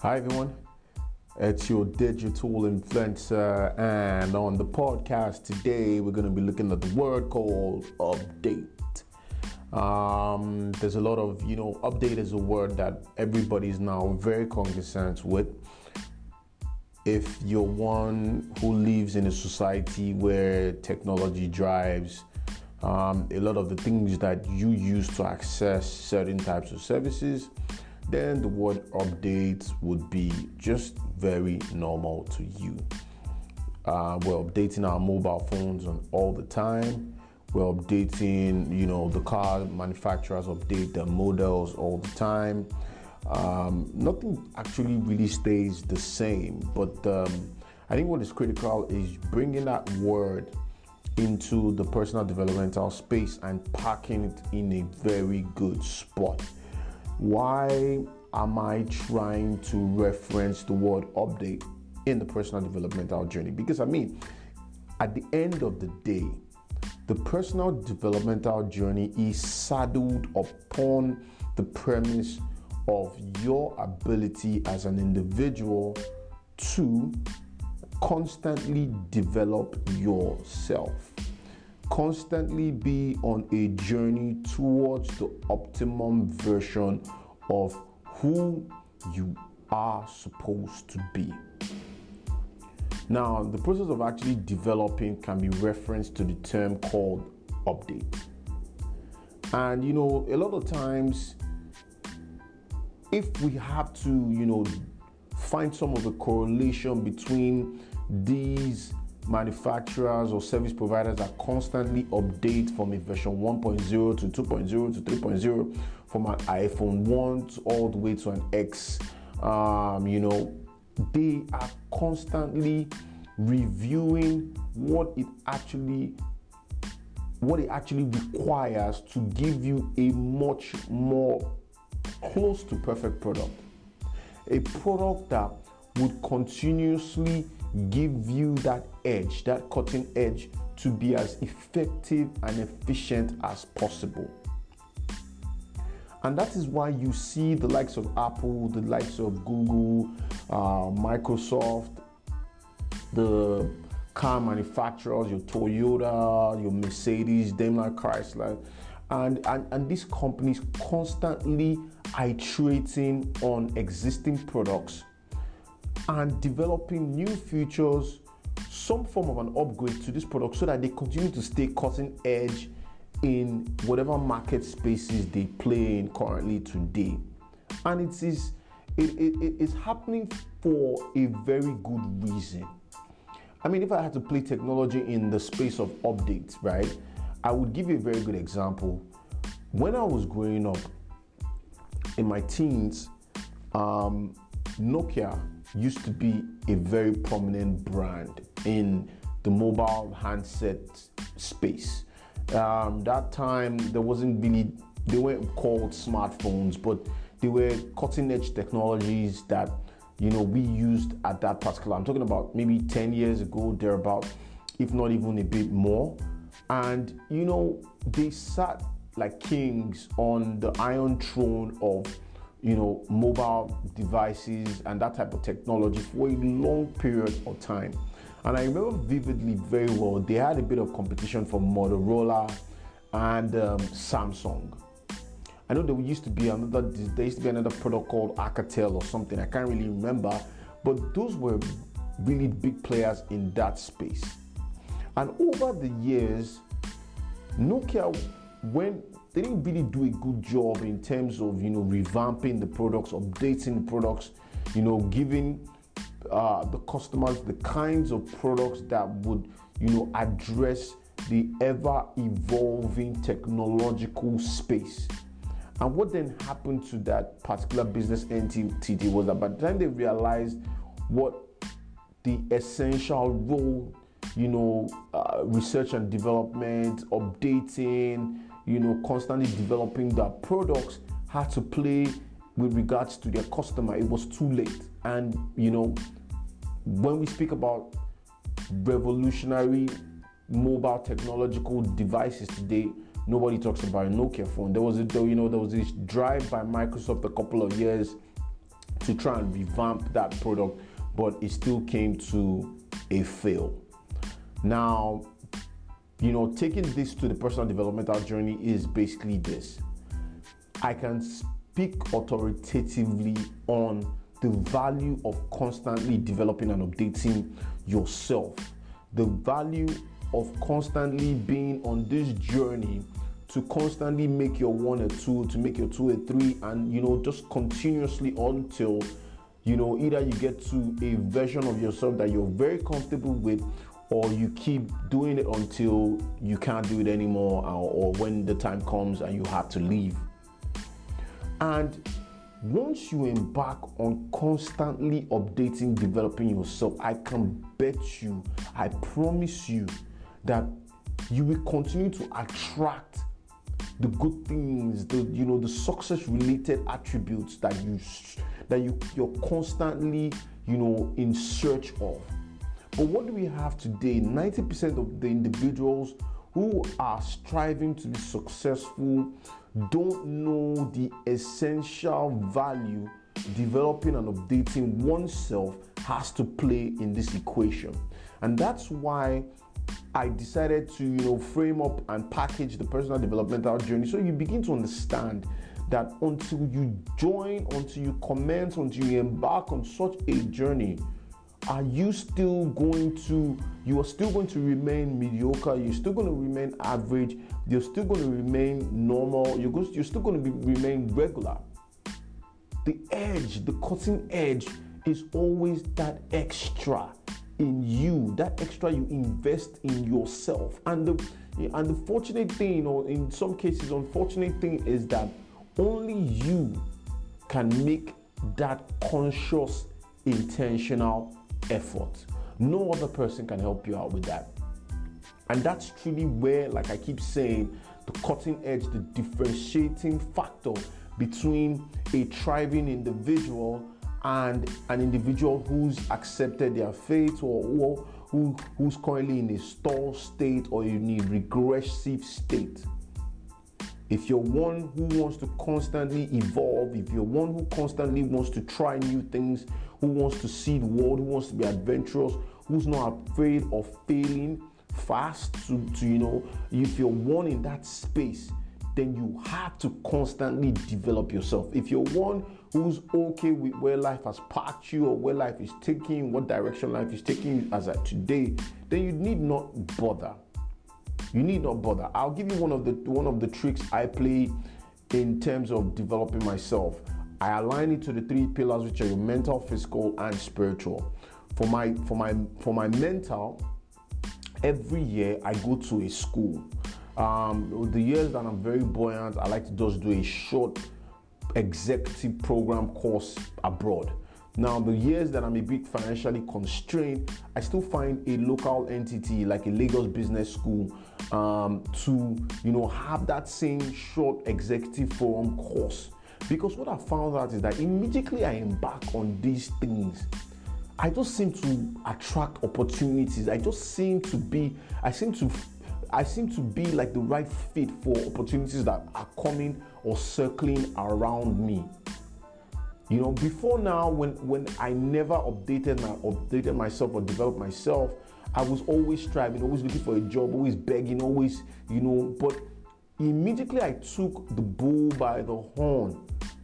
Hi, everyone. It's your digital influencer, and on the podcast today, we're going to be looking at the word called update. Um, there's a lot of, you know, update is a word that everybody's now very cognizant with. If you're one who lives in a society where technology drives um, a lot of the things that you use to access certain types of services, then the word update would be just very normal to you. Uh, we're updating our mobile phones on all the time. We're updating, you know, the car manufacturers update their models all the time. Um, nothing actually really stays the same, but um, I think what is critical is bringing that word into the personal developmental space and packing it in a very good spot. Why am I trying to reference the word update in the personal developmental journey? Because I mean, at the end of the day, the personal developmental journey is saddled upon the premise of your ability as an individual to constantly develop yourself constantly be on a journey towards the optimum version of who you are supposed to be. Now, the process of actually developing can be referenced to the term called update. And you know, a lot of times, if we have to, you know, find some of the correlation between these manufacturers or service providers that constantly update from a version 1.0 to 2.0 to 3.0 from an iphone 1 all the way to an x um, you know they are constantly reviewing what it actually what it actually requires to give you a much more close to perfect product. A product that would continuously give you that edge, that cutting edge, to be as effective and efficient as possible. And that is why you see the likes of Apple, the likes of Google, uh, Microsoft, the car manufacturers, your Toyota, your Mercedes, Daimler Chrysler, and, and, and these companies constantly iterating on existing products and developing new features, some form of an upgrade to this product so that they continue to stay cutting edge in whatever market spaces they play in currently today. And it is it, it, it is happening for a very good reason. I mean, if I had to play technology in the space of updates, right, I would give you a very good example. When I was growing up in my teens, um, Nokia used to be a very prominent brand in the mobile handset space. Um, that time there wasn't really they weren't called smartphones, but they were cutting edge technologies that you know we used at that particular. I'm talking about maybe 10 years ago, thereabout, if not even a bit more. And you know they sat like kings on the iron throne of you know, mobile devices and that type of technology for a long period of time. And I remember vividly very well, they had a bit of competition from Motorola and um, Samsung. I know there used to be another, there used to be another product called Alcatel or something. I can't really remember, but those were really big players in that space. And over the years, Nokia went they didn't really do a good job in terms of you know revamping the products, updating the products, you know, giving uh, the customers the kinds of products that would you know address the ever evolving technological space. And what then happened to that particular business entity was that by the time they realized what the essential role, you know, uh, research and development, updating, you know, constantly developing their products had to play with regards to their customer. It was too late. And, you know, when we speak about revolutionary mobile technological devices today, nobody talks about a Nokia phone. There was a, you know, there was this drive by Microsoft a couple of years to try and revamp that product, but it still came to a fail. Now, you know, taking this to the personal developmental journey is basically this. I can speak authoritatively on the value of constantly developing and updating yourself, the value of constantly being on this journey to constantly make your one a two, to make your two a three, and you know, just continuously until you know either you get to a version of yourself that you're very comfortable with or you keep doing it until you can't do it anymore or, or when the time comes and you have to leave and once you embark on constantly updating, developing yourself, I can bet you, I promise you that you will continue to attract the good things, the you know, the success related attributes that you that you you're constantly, you know, in search of. But what do we have today? 90% of the individuals who are striving to be successful don't know the essential value developing and updating oneself has to play in this equation. And that's why I decided to, you know, frame up and package the personal developmental journey so you begin to understand that until you join, until you commence, until you embark on such a journey, are you still going to you are still going to remain mediocre? You're still going to remain average? You're still going to remain normal? You're, going, you're still going to be, remain regular? The edge the cutting edge is always that extra in you that extra you invest in yourself. And the and the fortunate thing or in some cases unfortunate thing is that only you can make that conscious intentional effort. No other person can help you out with that. And that's truly where, like I keep saying, the cutting edge, the differentiating factor between a thriving individual and an individual who's accepted their fate or, or who, who's currently in a stall state or in a regressive state. If you're one who wants to constantly evolve, if you're one who constantly wants to try new things, who wants to see the world, who wants to be adventurous, who's not afraid of failing fast to, to you know, if you're one in that space, then you have to constantly develop yourself. If you're one who's okay with where life has packed you or where life is taking, what direction life is taking you as of today, then you need not bother. You need not bother. I'll give you one of the one of the tricks I play in terms of developing myself. I align it to the three pillars, which are your mental, physical, and spiritual. For my for my for my mental, every year I go to a school. Um, the years that I'm very buoyant, I like to just do a short executive program course abroad. Now, the years that I'm a bit financially constrained, I still find a local entity like a Lagos Business School um, to, you know, have that same short executive forum course because what I found out is that immediately I embark on these things, I just seem to attract opportunities. I just seem to be, I seem to I seem to be like the right fit for opportunities that are coming or circling around me. You know, before now, when when I never updated my updated myself or developed myself, I was always striving, always looking for a job, always begging, always, you know, but immediately I took the bull by the horn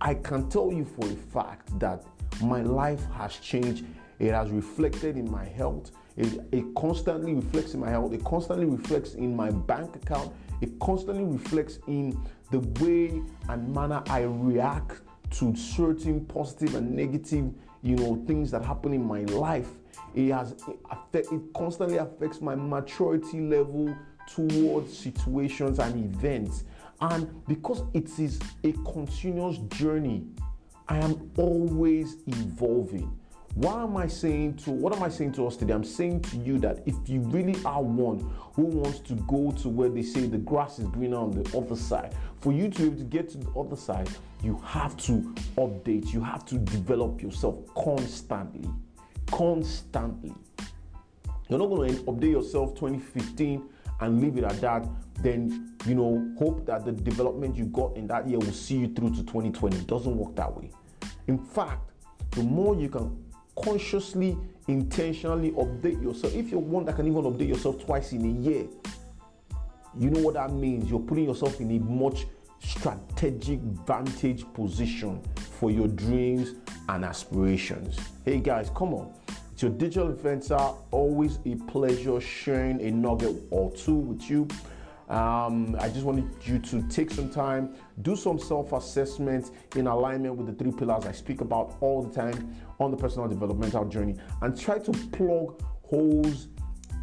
I can tell you for a fact that my life has changed. It has reflected in my health. It, it, constantly reflects in my health. It constantly reflects in my bank account. It constantly reflects in the way and manner I react to certain positive and negative, you know, things that happen in my life. It has it, affect, it constantly affects my maturity level towards situations and events. And because it is a continuous journey, I am always evolving. What am I saying to what am I saying to us today? I'm saying to you that if you really are one who wants to go to where they say the grass is greener on the other side, for you to be able to get to the other side, you have to update, you have to develop yourself constantly. Constantly. You're not going to update yourself 2015 and leave it at that, then you know hope that the development you got in that year will see you through to 2020. It doesn't work that way. In fact, the more you can consciously, intentionally update yourself. If you're one that can even update yourself twice in a year, you know what that means. You're putting yourself in a much strategic vantage position for your dreams and aspirations. Hey guys, come on. It's your digital influencer. Always a pleasure sharing a nugget or two with you. Um, I just wanted you to take some time, do some self assessment in alignment with the three pillars I speak about all the time on the personal developmental journey and try to plug holes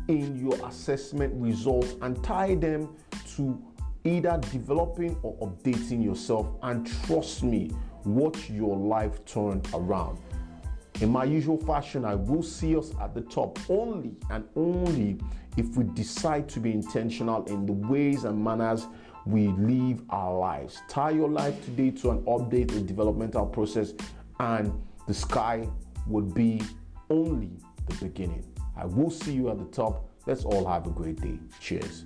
in your assessment results and tie them to either developing or updating yourself. And trust me, watch your life turn around. In my usual fashion, I will see us at the top only and only if we decide to be intentional in the ways and manners we live our lives. Tie your life today to an update, a developmental process, and the sky would be only the beginning. I will see you at the top. Let's all have a great day. Cheers.